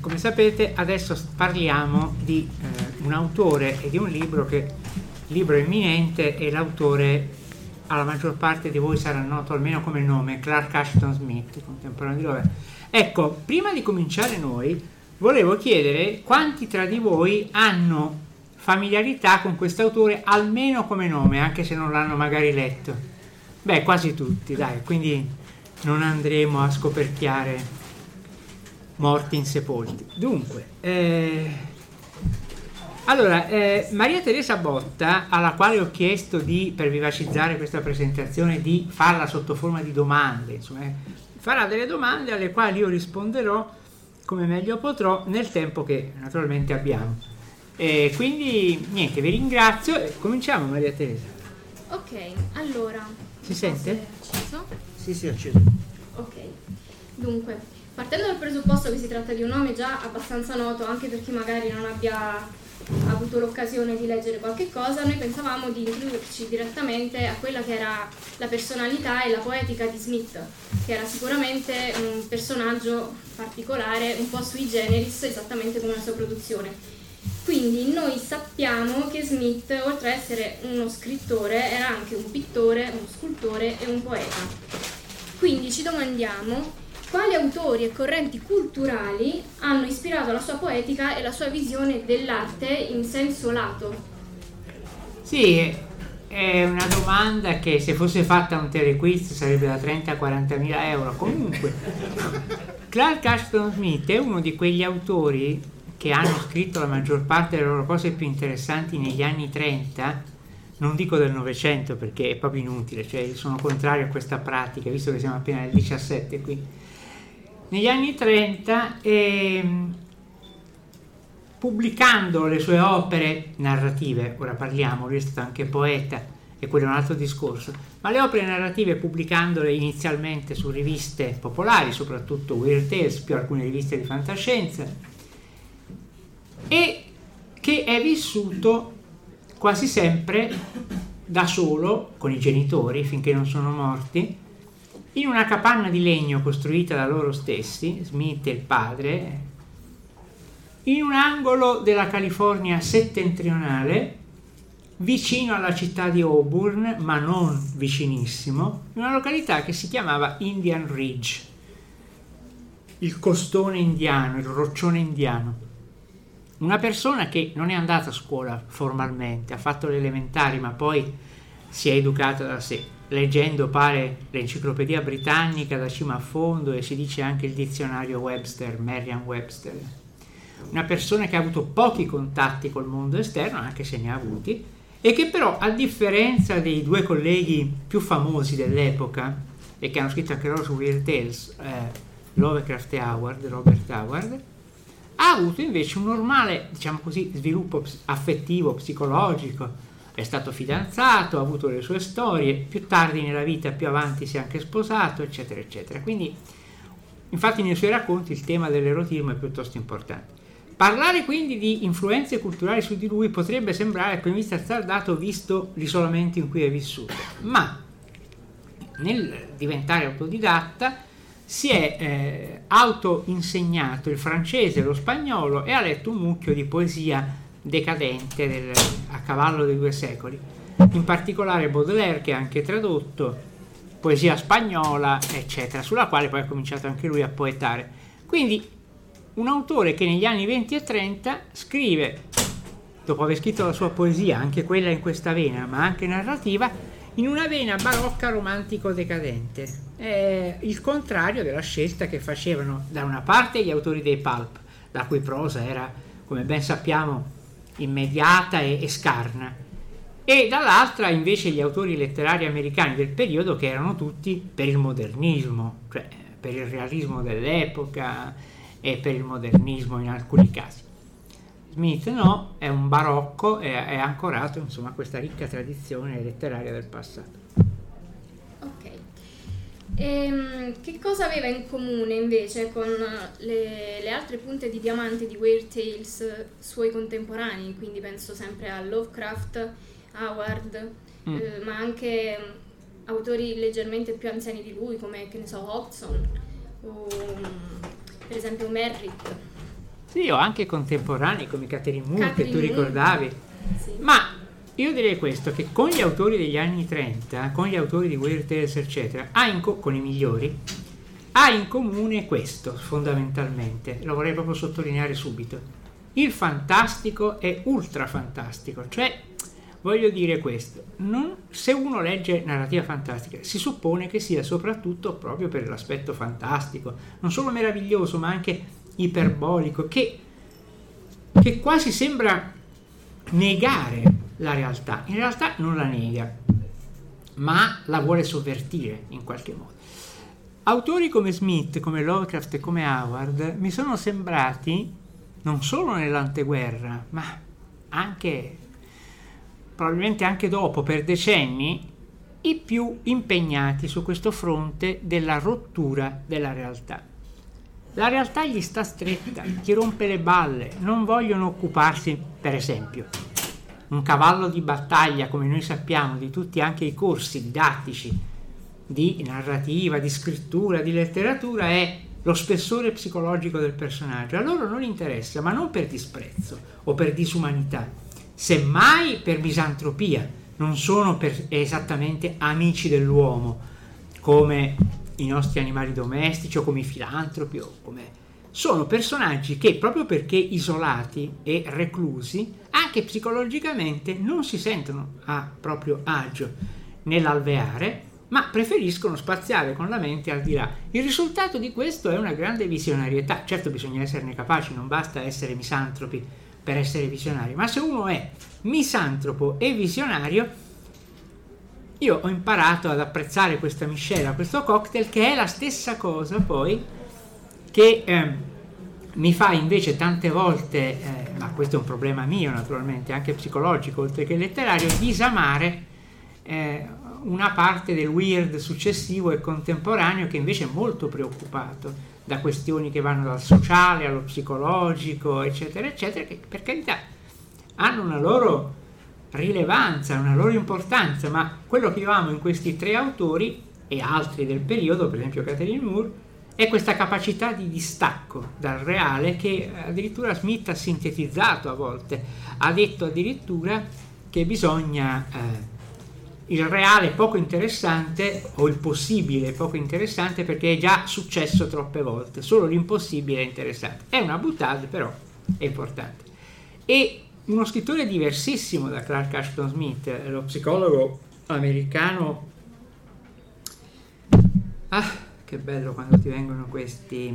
come sapete adesso parliamo di eh, un autore e di un libro che, libro imminente e l'autore alla maggior parte di voi sarà noto almeno come nome, Clark Ashton Smith, contemporaneo di Robert. Ecco, prima di cominciare noi, volevo chiedere quanti tra di voi hanno familiarità con questo autore almeno come nome, anche se non l'hanno magari letto. Beh, quasi tutti, dai, quindi non andremo a scoperchiare morti insepolti. Dunque, eh, allora, eh, Maria Teresa Botta, alla quale ho chiesto di, per vivacizzare questa presentazione, di farla sotto forma di domande, insomma, eh, farà delle domande alle quali io risponderò come meglio potrò nel tempo che naturalmente abbiamo. E quindi niente, vi ringrazio e cominciamo Maria Teresa. Ok, allora. Si sente? Acceso? Sì, sì, acceso. Ok, dunque, partendo dal presupposto che si tratta di un nome già abbastanza noto anche per chi magari non abbia avuto l'occasione di leggere qualche cosa, noi pensavamo di includerci direttamente a quella che era la personalità e la poetica di Smith, che era sicuramente un personaggio particolare, un po' sui generis, esattamente come la sua produzione. Quindi noi sappiamo che Smith, oltre ad essere uno scrittore, era anche un pittore, uno scultore e un poeta. Quindi ci domandiamo quali autori e correnti culturali hanno ispirato la sua poetica e la sua visione dell'arte in senso lato? Sì, è una domanda che se fosse fatta un telequiz sarebbe da 30 a 40 mila euro. Comunque, Clark Ashton Smith è uno di quegli autori che hanno scritto la maggior parte delle loro cose più interessanti negli anni 30 non dico del Novecento perché è proprio inutile, cioè sono contrario a questa pratica, visto che siamo appena nel 17 qui negli anni 30 ehm, pubblicando le sue opere narrative, ora parliamo, lui è stato anche poeta e quello è un altro discorso, ma le opere narrative pubblicandole inizialmente su riviste popolari, soprattutto Weird Tales, più alcune riviste di fantascienza, e che è vissuto quasi sempre da solo, con i genitori, finché non sono morti, in una capanna di legno costruita da loro stessi, Smith e il padre, in un angolo della California settentrionale, vicino alla città di Auburn, ma non vicinissimo, in una località che si chiamava Indian Ridge, il costone indiano, il roccione indiano. Una persona che non è andata a scuola formalmente, ha fatto le elementari, ma poi si è educata da sé leggendo pare l'enciclopedia britannica da cima a fondo e si dice anche il dizionario Webster, Merriam Webster. Una persona che ha avuto pochi contatti col mondo esterno, anche se ne ha avuti, e che però a differenza dei due colleghi più famosi dell'epoca e che hanno scritto anche loro su Weird Tales, eh, Lovecraft e Howard, Robert Howard, ha avuto invece un normale, diciamo così, sviluppo affettivo, psicologico, è stato fidanzato, ha avuto le sue storie, più tardi nella vita, più avanti si è anche sposato, eccetera, eccetera. Quindi, infatti nei suoi racconti il tema dell'erotismo è piuttosto importante. Parlare quindi di influenze culturali su di lui potrebbe sembrare a prima vista azzardato visto l'isolamento in cui è vissuto, ma nel diventare autodidatta si è eh, autoinsegnato il francese lo spagnolo e ha letto un mucchio di poesia decadente del, a cavallo dei due secoli. In particolare Baudelaire, che ha anche tradotto, poesia spagnola, eccetera, sulla quale poi ha cominciato anche lui a poetare. Quindi un autore che negli anni 20 e 30 scrive, dopo aver scritto la sua poesia, anche quella in questa vena, ma anche narrativa, in una vena barocca romantico-decadente. È il contrario della scelta che facevano da una parte gli autori dei pulp, la cui prosa era, come ben sappiamo, immediata e, e scarna, e dall'altra invece gli autori letterari americani del periodo che erano tutti per il modernismo, cioè per il realismo dell'epoca e per il modernismo in alcuni casi. Smith no, è un barocco e è ancorato insomma a questa ricca tradizione letteraria del passato. E, ehm, che cosa aveva in comune invece con le, le, altre punte di diamante di Weird Tales suoi contemporanei? Quindi penso sempre a Lovecraft, Howard, mm. eh, ma anche autori leggermente più anziani di lui come, che ne so, Hodgson o per esempio Merritt. Sì, o anche contemporanei come Catherine Moore Catherine che tu ricordavi. Sì. Ma io direi questo, che con gli autori degli anni 30, con gli autori di Weird Tales, eccetera, co- con i migliori, ha in comune questo, fondamentalmente, lo vorrei proprio sottolineare subito. Il fantastico è ultra fantastico, cioè, voglio dire questo, non- se uno legge narrativa fantastica, si suppone che sia soprattutto proprio per l'aspetto fantastico, non solo meraviglioso, ma anche iperbolico, che che quasi sembra negare la realtà. In realtà non la nega, ma la vuole sovvertire in qualche modo. Autori come Smith, come Lovecraft e come Howard mi sono sembrati, non solo nell'anteguerra, ma anche, probabilmente anche dopo, per decenni, i più impegnati su questo fronte della rottura della realtà. La realtà gli sta stretta, ti rompe le balle, non vogliono occuparsi, per esempio, un cavallo di battaglia, come noi sappiamo, di tutti anche i corsi didattici di narrativa, di scrittura, di letteratura, è lo spessore psicologico del personaggio. A loro non interessa, ma non per disprezzo o per disumanità, semmai per misantropia, non sono per esattamente amici dell'uomo, come i nostri animali domestici o come i filantropi o come sono personaggi che proprio perché isolati e reclusi, anche psicologicamente non si sentono a proprio agio nell'alveare, ma preferiscono spaziare con la mente al di là. Il risultato di questo è una grande visionarietà. Certo bisogna esserne capaci, non basta essere misantropi per essere visionari, ma se uno è misantropo e visionario, io ho imparato ad apprezzare questa miscela, questo cocktail, che è la stessa cosa poi che eh, mi fa invece tante volte, eh, ma questo è un problema mio naturalmente, anche psicologico oltre che letterario, disamare eh, una parte del weird successivo e contemporaneo che invece è molto preoccupato da questioni che vanno dal sociale allo psicologico, eccetera, eccetera, che per carità hanno una loro rilevanza, una loro importanza, ma quello che io amo in questi tre autori e altri del periodo, per esempio Catherine Moore, è questa capacità di distacco dal reale che addirittura Smith ha sintetizzato a volte, ha detto addirittura che bisogna eh, il reale poco interessante o il possibile poco interessante perché è già successo troppe volte, solo l'impossibile è interessante. È una buttata però è importante. E uno scrittore diversissimo da Clark Ashton Smith, lo psicologo americano. Ah, che bello quando ti vengono questi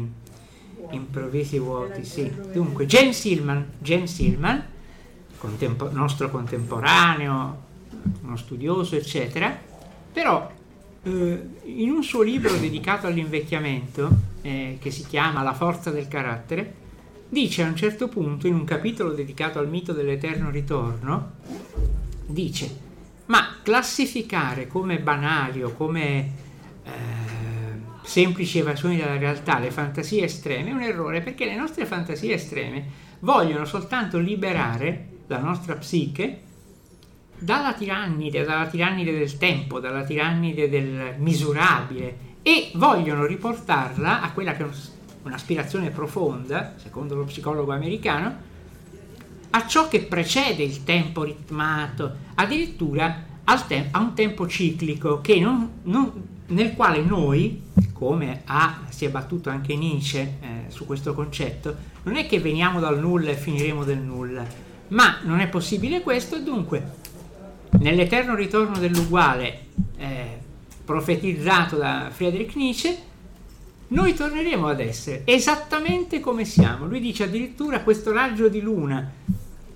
improvvisi vuoti, sì. Dunque, James Hillman, James Hillman contempo- nostro contemporaneo, uno studioso, eccetera, però eh, in un suo libro dedicato all'invecchiamento, eh, che si chiama La forza del carattere, dice a un certo punto, in un capitolo dedicato al mito dell'eterno ritorno, dice, ma classificare come banali o come semplici evasioni dalla realtà le fantasie estreme è un errore perché le nostre fantasie estreme vogliono soltanto liberare la nostra psiche dalla tirannide, dalla tirannide del tempo, dalla tirannide del misurabile e vogliono riportarla a quella che è un'aspirazione profonda, secondo lo psicologo americano, a ciò che precede il tempo ritmato, addirittura te- a un tempo ciclico non, non, nel quale noi, come ha, si è battuto anche Nietzsche eh, su questo concetto, non è che veniamo dal nulla e finiremo del nulla, ma non è possibile questo e dunque nell'eterno ritorno dell'uguale eh, profetizzato da Friedrich Nietzsche, noi torneremo ad essere esattamente come siamo. Lui dice addirittura questo raggio di luna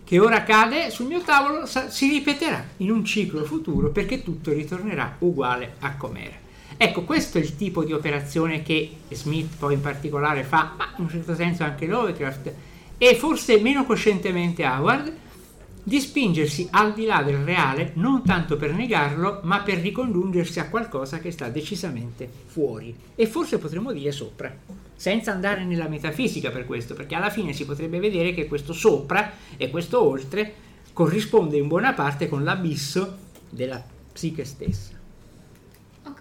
che ora cade sul mio tavolo si ripeterà in un ciclo futuro perché tutto ritornerà uguale a com'era. Ecco, questo è il tipo di operazione che Smith poi in particolare fa, ma in un certo senso anche Lovecraft e forse meno coscientemente Howard, di spingersi al di là del reale non tanto per negarlo, ma per ricongiungersi a qualcosa che sta decisamente fuori e forse potremmo dire sopra, senza andare nella metafisica per questo, perché alla fine si potrebbe vedere che questo sopra e questo oltre corrisponde in buona parte con l'abisso della psiche stessa.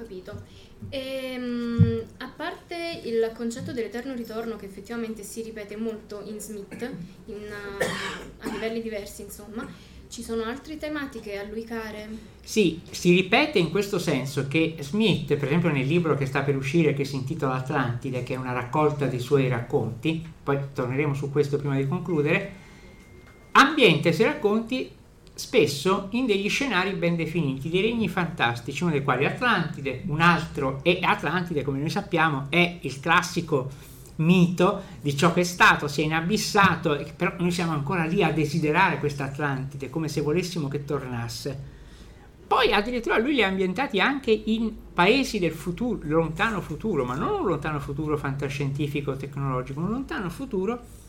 Capito. E, ehm, a parte il concetto dell'eterno ritorno che effettivamente si ripete molto in Smith, in, uh, a livelli diversi insomma, ci sono altre tematiche a lui care? Sì, si ripete in questo senso che Smith, per esempio nel libro che sta per uscire che si intitola Atlantide, che è una raccolta dei suoi racconti, poi torneremo su questo prima di concludere, ambienta i suoi racconti spesso in degli scenari ben definiti, dei regni fantastici, uno dei quali è Atlantide, un altro è Atlantide, come noi sappiamo, è il classico mito di ciò che è stato, si è inabissato, però noi siamo ancora lì a desiderare questa Atlantide, come se volessimo che tornasse. Poi addirittura lui li ha ambientati anche in paesi del futuro, lontano futuro, ma non un lontano futuro fantascientifico tecnologico, un lontano futuro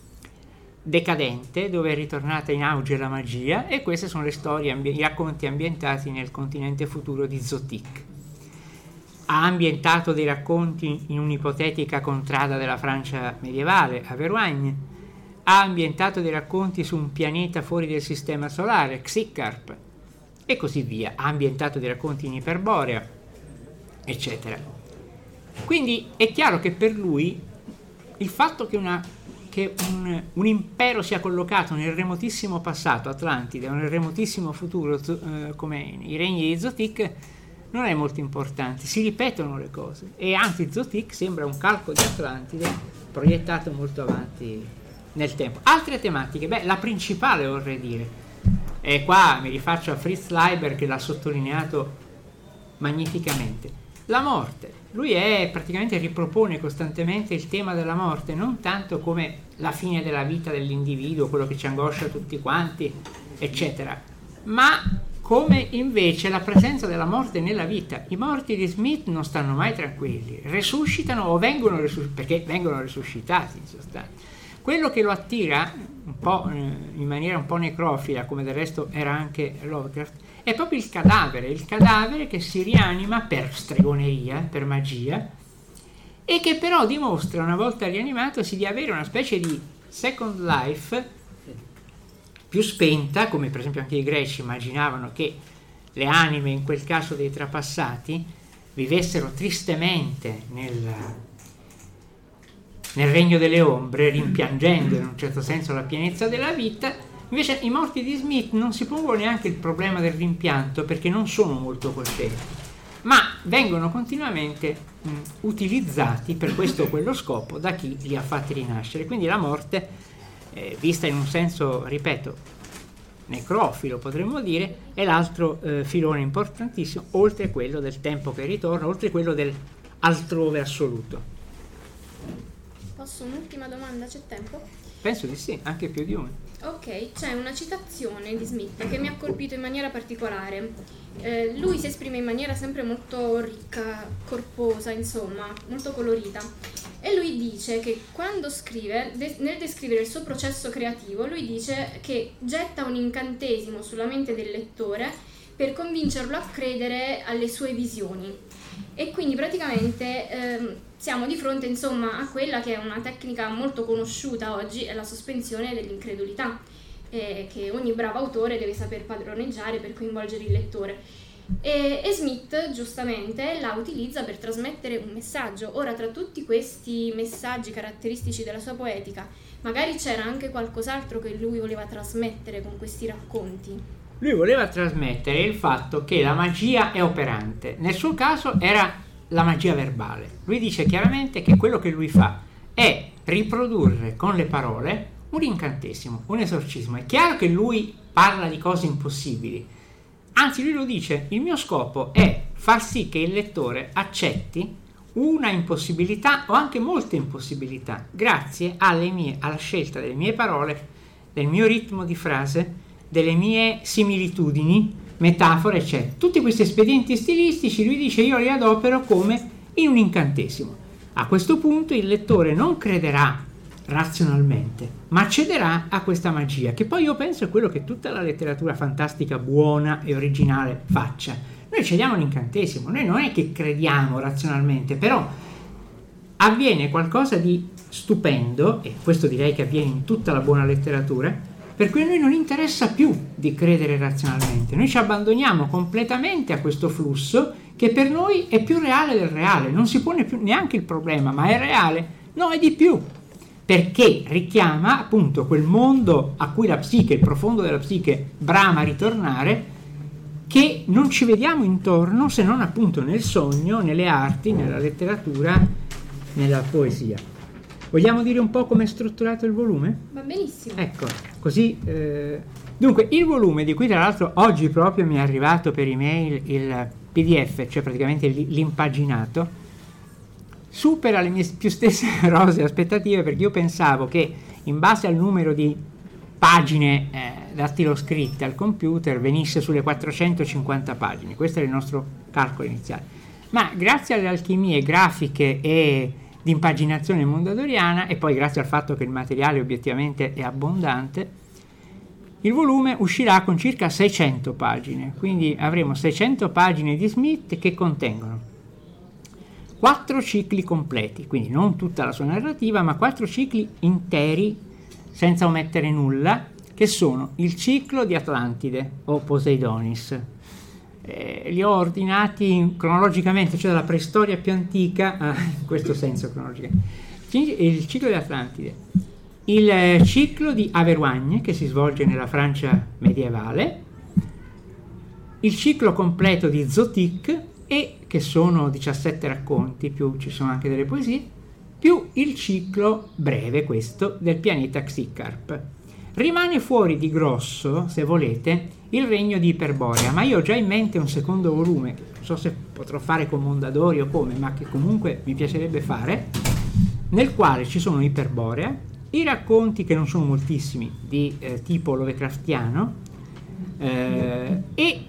decadente dove è ritornata in auge la magia e queste sono le storie, i racconti ambientati nel continente futuro di Zotic. Ha ambientato dei racconti in un'ipotetica contrada della Francia medievale, a Verognes, ha ambientato dei racconti su un pianeta fuori del sistema solare, Xicarp, e così via, ha ambientato dei racconti in Iperborea, eccetera. Quindi è chiaro che per lui il fatto che, una, che un, un, impero sia collocato nel remotissimo passato, Atlantide, o nel remotissimo futuro, eh, come i regni di Zotic, non è molto importante, si ripetono le cose. E anzi Zotic sembra un calco di Atlantide proiettato molto avanti nel tempo. Altre tematiche, beh, la principale vorrei dire, e qua mi rifaccio a Fritz Leiber che l'ha sottolineato magnificamente, la morte. Lui è, praticamente ripropone costantemente il tema della morte, non tanto come la fine della vita dell'individuo, quello che ci angoscia tutti quanti, eccetera, ma come invece la presenza della morte nella vita. I morti di Smith non stanno mai tranquilli, resuscitano o vengono resuscitati, perché vengono resuscitati in sostanza. Quello che lo attira, un po', eh, in maniera un po' necrofila, come del resto era anche Lovecraft, è proprio il cadavere, il cadavere che si rianima per stregoneria, per magia, e che però dimostra una volta rianimato di avere una specie di second life più spenta, come per esempio anche i greci immaginavano che le anime, in quel caso dei trapassati, vivessero tristemente nel, nel regno delle ombre, rimpiangendo in un certo senso la pienezza della vita, invece i morti di Smith non si pongono neanche il problema del rimpianto perché non sono molto colpevoli, ma vengono continuamente mh, utilizzati per questo o quello scopo da chi li ha fatti rinascere. Quindi la morte eh, vista in un senso, ripeto, necrofilo potremmo dire, e l'altro eh, filone importantissimo, oltre quello del tempo che ritorna, oltre quello del altrove assoluto. Posso un'ultima domanda, c'è tempo? Penso di sì, anche più di una. Ok, c'è una citazione di Smith che mi ha colpito in maniera particolare. Eh, lui si esprime in maniera sempre molto ricca, corposa, insomma, molto colorita. E lui dice che quando scrive, de- nel descrivere il suo processo creativo, lui dice che getta un incantesimo sulla mente del lettore per convincerlo a credere alle sue visioni. E quindi praticamente ehm, siamo di fronte insomma a quella che è una tecnica molto conosciuta oggi, è la sospensione dell'incredulità, eh, che ogni bravo autore deve saper padroneggiare per coinvolgere il lettore. E, e, Smith giustamente la utilizza per trasmettere un messaggio. Ora, tra tutti questi messaggi caratteristici della sua poetica, magari c'era anche qualcos'altro che lui voleva trasmettere con questi racconti. Lui voleva trasmettere il fatto che la magia è operante. Nel suo caso era la magia verbale. Lui dice chiaramente che quello che lui fa è riprodurre con le parole un incantesimo, un esorcismo. È chiaro che lui parla di cose impossibili, Anzi, lui lo dice, il mio scopo è far sì che il lettore accetti una impossibilità o anche molte impossibilità grazie mie, alla scelta delle mie parole, del mio ritmo di frase, delle mie similitudini, metafore, eccetera. Tutti questi espedienti stilistici lui dice io li adopero come in un incantesimo. A questo punto il lettore non crederà razionalmente, ma cederà a questa magia, che poi io penso è quello che tutta la letteratura fantastica buona e originale faccia. Noi cediamo l'incantesimo, noi non è che crediamo razionalmente, però avviene qualcosa di stupendo, e questo direi che avviene in tutta la buona letteratura, per cui a noi non interessa più di credere razionalmente, noi ci abbandoniamo completamente a questo flusso che per noi è più reale del reale, non si pone più neanche il problema, ma è reale? No, è di più, perché richiama appunto quel mondo a cui la psiche, il profondo della psiche, brama ritornare, che non ci vediamo intorno se non appunto nel sogno, nelle arti, nella letteratura, nella poesia. Vogliamo dire un po' come è strutturato il volume? Va benissimo. Ecco, così... Eh, dunque, il volume di cui tra l'altro oggi proprio mi è arrivato per email il PDF, cioè praticamente l'impaginato, supera le mie più stesse rose aspettative perché io pensavo che in base al numero di pagine eh, dattiloscritte al computer venisse sulle 450 pagine, questo era il nostro calcolo iniziale. Ma grazie alle alchimie grafiche e di impaginazione mondadoriana e poi grazie al fatto che il materiale obiettivamente è abbondante, il volume uscirà con circa 600 pagine, quindi avremo 600 pagine di Smith che contengono quattro cicli completi, quindi non tutta la sua narrativa, ma quattro cicli interi senza omettere nulla, che sono il ciclo di Atlantide o Poseidonis. Eh, li ho ordinati cronologicamente, cioè dalla preistoria più antica, ah, in questo senso cronologicamente. Il ciclo di Atlantide, il eh, ciclo di Averroigne che si svolge nella Francia medievale, il ciclo completo di Zotic e che sono 17 racconti, più ci sono anche delle poesie, più il ciclo breve, questo, del pianeta Xicarp. Rimane fuori di grosso, se volete, il regno di Iperborea, ma io ho già in mente un secondo volume, non so se potrò fare con Mondadori o come, ma che comunque mi piacerebbe fare, nel quale ci sono Iperborea, i racconti che non sono moltissimi, di eh, tipo Lovecraftiano, eh, e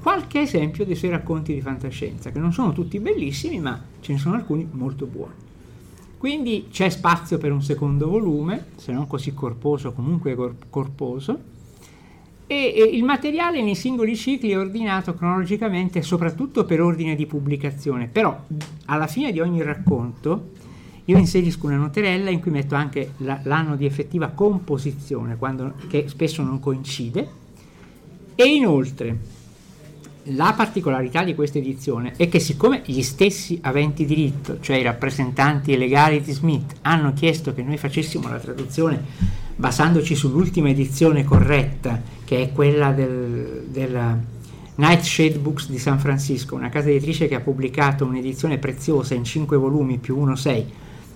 qualche esempio dei suoi racconti di fantascienza, che non sono tutti bellissimi, ma ce ne sono alcuni molto buoni. Quindi c'è spazio per un secondo volume, se non così corposo, comunque corposo, e, e il materiale nei singoli cicli è ordinato cronologicamente soprattutto per ordine di pubblicazione, però alla fine di ogni racconto io inserisco una noterella in cui metto anche la, l'anno di effettiva composizione, quando, che spesso non coincide, e inoltre la particolarità di questa edizione è che siccome gli stessi aventi diritto, cioè i rappresentanti legali di Smith, hanno chiesto che noi facessimo la traduzione basandoci sull'ultima edizione corretta, che è quella del, della Nightshade Books di San Francisco, una casa editrice che ha pubblicato un'edizione preziosa in 5 volumi più 1-6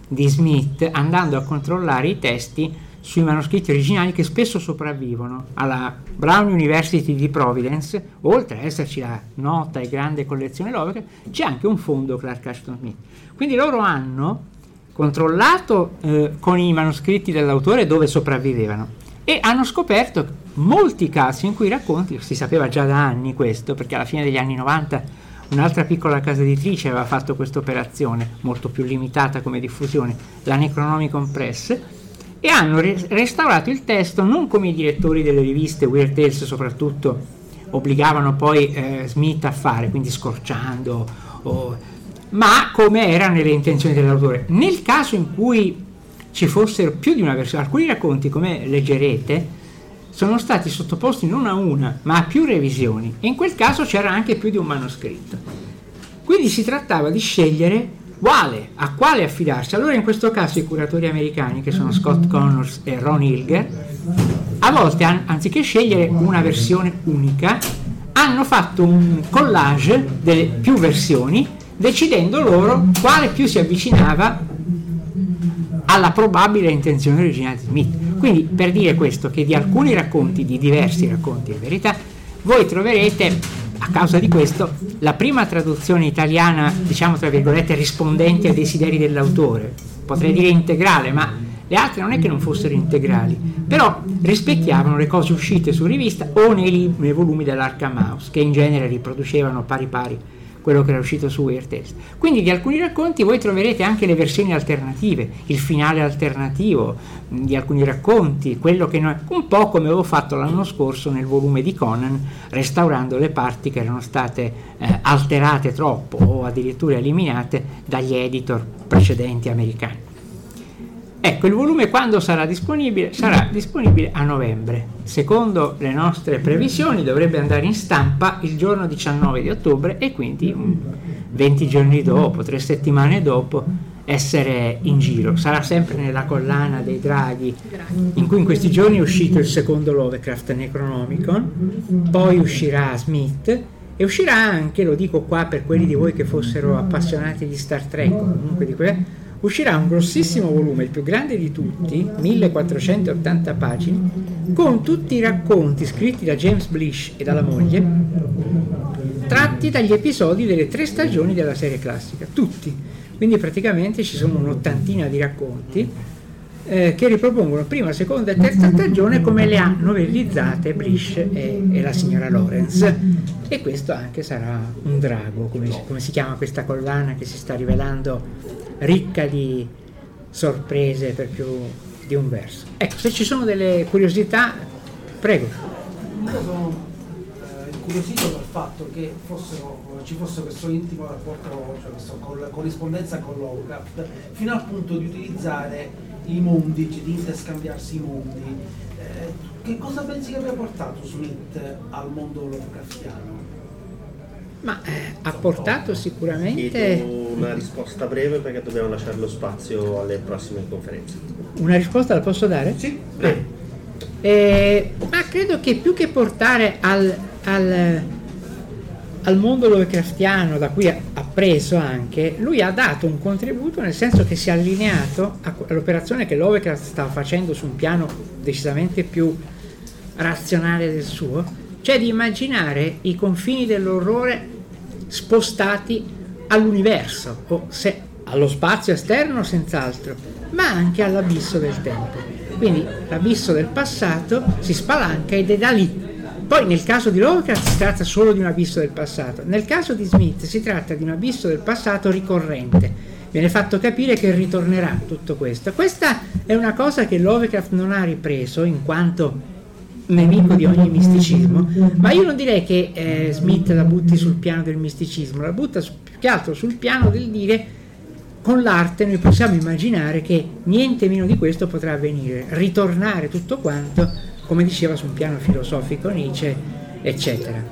di Smith, andando a controllare i testi sui manoscritti originali che spesso sopravvivono alla Brown University di Providence, oltre ad esserci la nota e grande collezione Lovecraft, c'è anche un fondo Clark Ashton Smith. Quindi loro hanno controllato eh, con i manoscritti dell'autore dove sopravvivevano. E hanno scoperto molti casi in cui i racconti, si sapeva già da anni questo, perché alla fine degli anni 90 un'altra piccola casa editrice aveva fatto questa operazione, molto più limitata come diffusione, la Necronomicon Press, e hanno re- restaurato il testo non come i direttori delle riviste Weird Tales soprattutto obbligavano poi eh, Smith a fare, quindi scorciando, o, ma come era nelle intenzioni dell'autore. Nel caso in cui ci fossero più di una versione, alcuni racconti, come leggerete, sono stati sottoposti non a una, ma a più revisioni, e in quel caso c'era anche più di un manoscritto. Quindi si trattava di scegliere quale, a quale affidarsi. Allora in questo caso i curatori americani, che sono Scott Connors e Ron Hilger, a volte an- anziché scegliere una versione unica, hanno fatto un collage delle più versioni, decidendo loro quale più si avvicinava alla probabile intenzione originale di Smith. Quindi per dire questo, che di alcuni racconti, di diversi racconti in verità, voi troverete a causa di questo la prima traduzione italiana, diciamo tra virgolette, rispondente ai desideri dell'autore, potrei dire integrale, ma le altre non è che non fossero integrali, però rispecchiavano le cose uscite su rivista o nei, nei volumi dell'Arkham House, che in genere riproducevano pari pari quello che era uscito su Weird. Quindi di alcuni racconti voi troverete anche le versioni alternative, il finale alternativo di alcuni racconti, quello che noi, un po' come avevo fatto l'anno scorso nel volume di Conan, restaurando le parti che erano state eh, alterate troppo o addirittura eliminate dagli editor precedenti americani. Ecco, il volume quando sarà disponibile? Sarà disponibile a novembre. Secondo le nostre previsioni dovrebbe andare in stampa il giorno 19 di ottobre e quindi 20 giorni dopo, tre settimane dopo, essere in giro. Sarà sempre nella collana dei draghi in cui in questi giorni è uscito il secondo Lovecraft Necronomicon, poi uscirà Smith e uscirà anche, lo dico qua per quelli di voi che fossero appassionati di Star Trek o comunque di quelle uscirà un grossissimo volume, il più grande di tutti, 1480 pagine, con tutti i racconti scritti da James Blish e dalla moglie, tratti dagli episodi delle tre stagioni della serie classica, tutti. Quindi praticamente ci sono un'ottantina di racconti eh, che ripropongono prima, seconda e terza stagione come le ha novellizzate Blish e, e la signora Lawrence. E questo anche sarà un drago, come, come si chiama questa collana che si sta rivelando ricca di sorprese per più di un verso. Ecco, se ci sono delle curiosità, prego. Io sono eh, incuriosito dal fatto che fossero, ci fosse questo intimo rapporto, cioè questa corrispondenza con Lovecraft, fino al punto di utilizzare i mondi, cioè di interscambiarsi i mondi. Eh, che cosa pensi che abbia portato Smith al mondo Lovecraftiano? Ma eh, ha portato sicuramente... Chiedo una risposta breve perché dobbiamo lasciare lo spazio alle prossime conferenze. Una risposta la posso dare? Sì. Ah. Eh, ma credo che più che portare al, al, al mondo Lovecraftiano, da cui ha preso anche, lui ha dato un contributo nel senso che si è allineato all'operazione che Lovecraft stava facendo su un piano decisamente più razionale del suo, cioè di immaginare i confini dell'orrore spostati all'universo, o se, allo spazio esterno senz'altro, ma anche all'abisso del tempo. Quindi l'abisso del passato si spalanca ed è da lì. Poi nel caso di Lovecraft si tratta solo di un abisso del passato, nel caso di Smith si tratta di un abisso del passato ricorrente. Viene fatto capire che ritornerà tutto questo. Questa è una cosa che Lovecraft non ha ripreso in quanto nemico di ogni misticismo, ma io non direi che eh, Smith la butti sul piano del misticismo, la butta più che altro sul piano del dire con l'arte noi possiamo immaginare che niente meno di questo potrà avvenire, ritornare tutto quanto, come diceva su un piano filosofico Nietzsche, eccetera.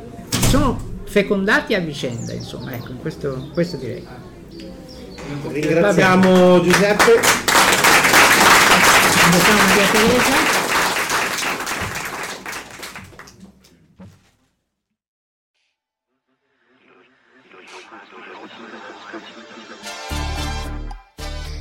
Sono fecondati a vicenda, insomma, ecco, questo, questo direi. Ringraziamo Giuseppe. Ringraziamo Maria Teresa.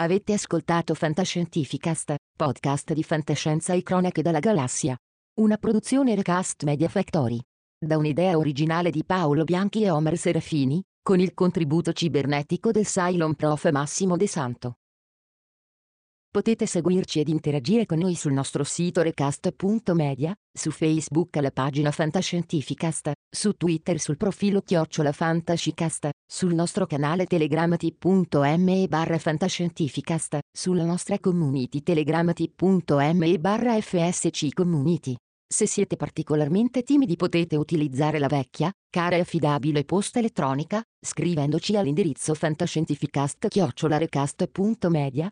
Avete ascoltato Fantascientificast, podcast di fantascienza e cronache dalla galassia. Una produzione Recast Media Factory. Da un'idea originale di Paolo Bianchi e Omer Serafini, con il contributo cibernetico del Cylon Prof Massimo De Santo. Potete seguirci ed interagire con noi sul nostro sito recast.media, su Facebook alla pagina Fantascientificast, su Twitter sul profilo Chiocciola Fantascicast, sul nostro canale telegramati.me barra Fantascientificast, sulla nostra community telegramati.me barra FSC Community. Se siete particolarmente timidi potete utilizzare la vecchia, cara e affidabile posta elettronica, scrivendoci all'indirizzo fantascientificast-media,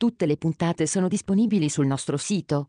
Tutte le puntate sono disponibili sul nostro sito,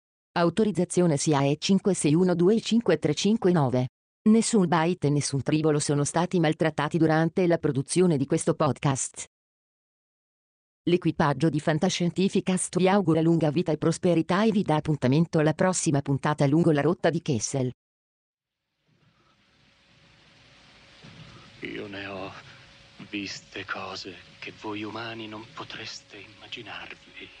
Autorizzazione SIAE 56125359. Nessun byte e nessun tribolo sono stati maltrattati durante la produzione di questo podcast. L'equipaggio di Fantascientificast vi augura lunga vita e prosperità e vi dà appuntamento alla prossima puntata lungo la rotta di Kessel. Io ne ho viste cose che voi umani non potreste immaginarvi.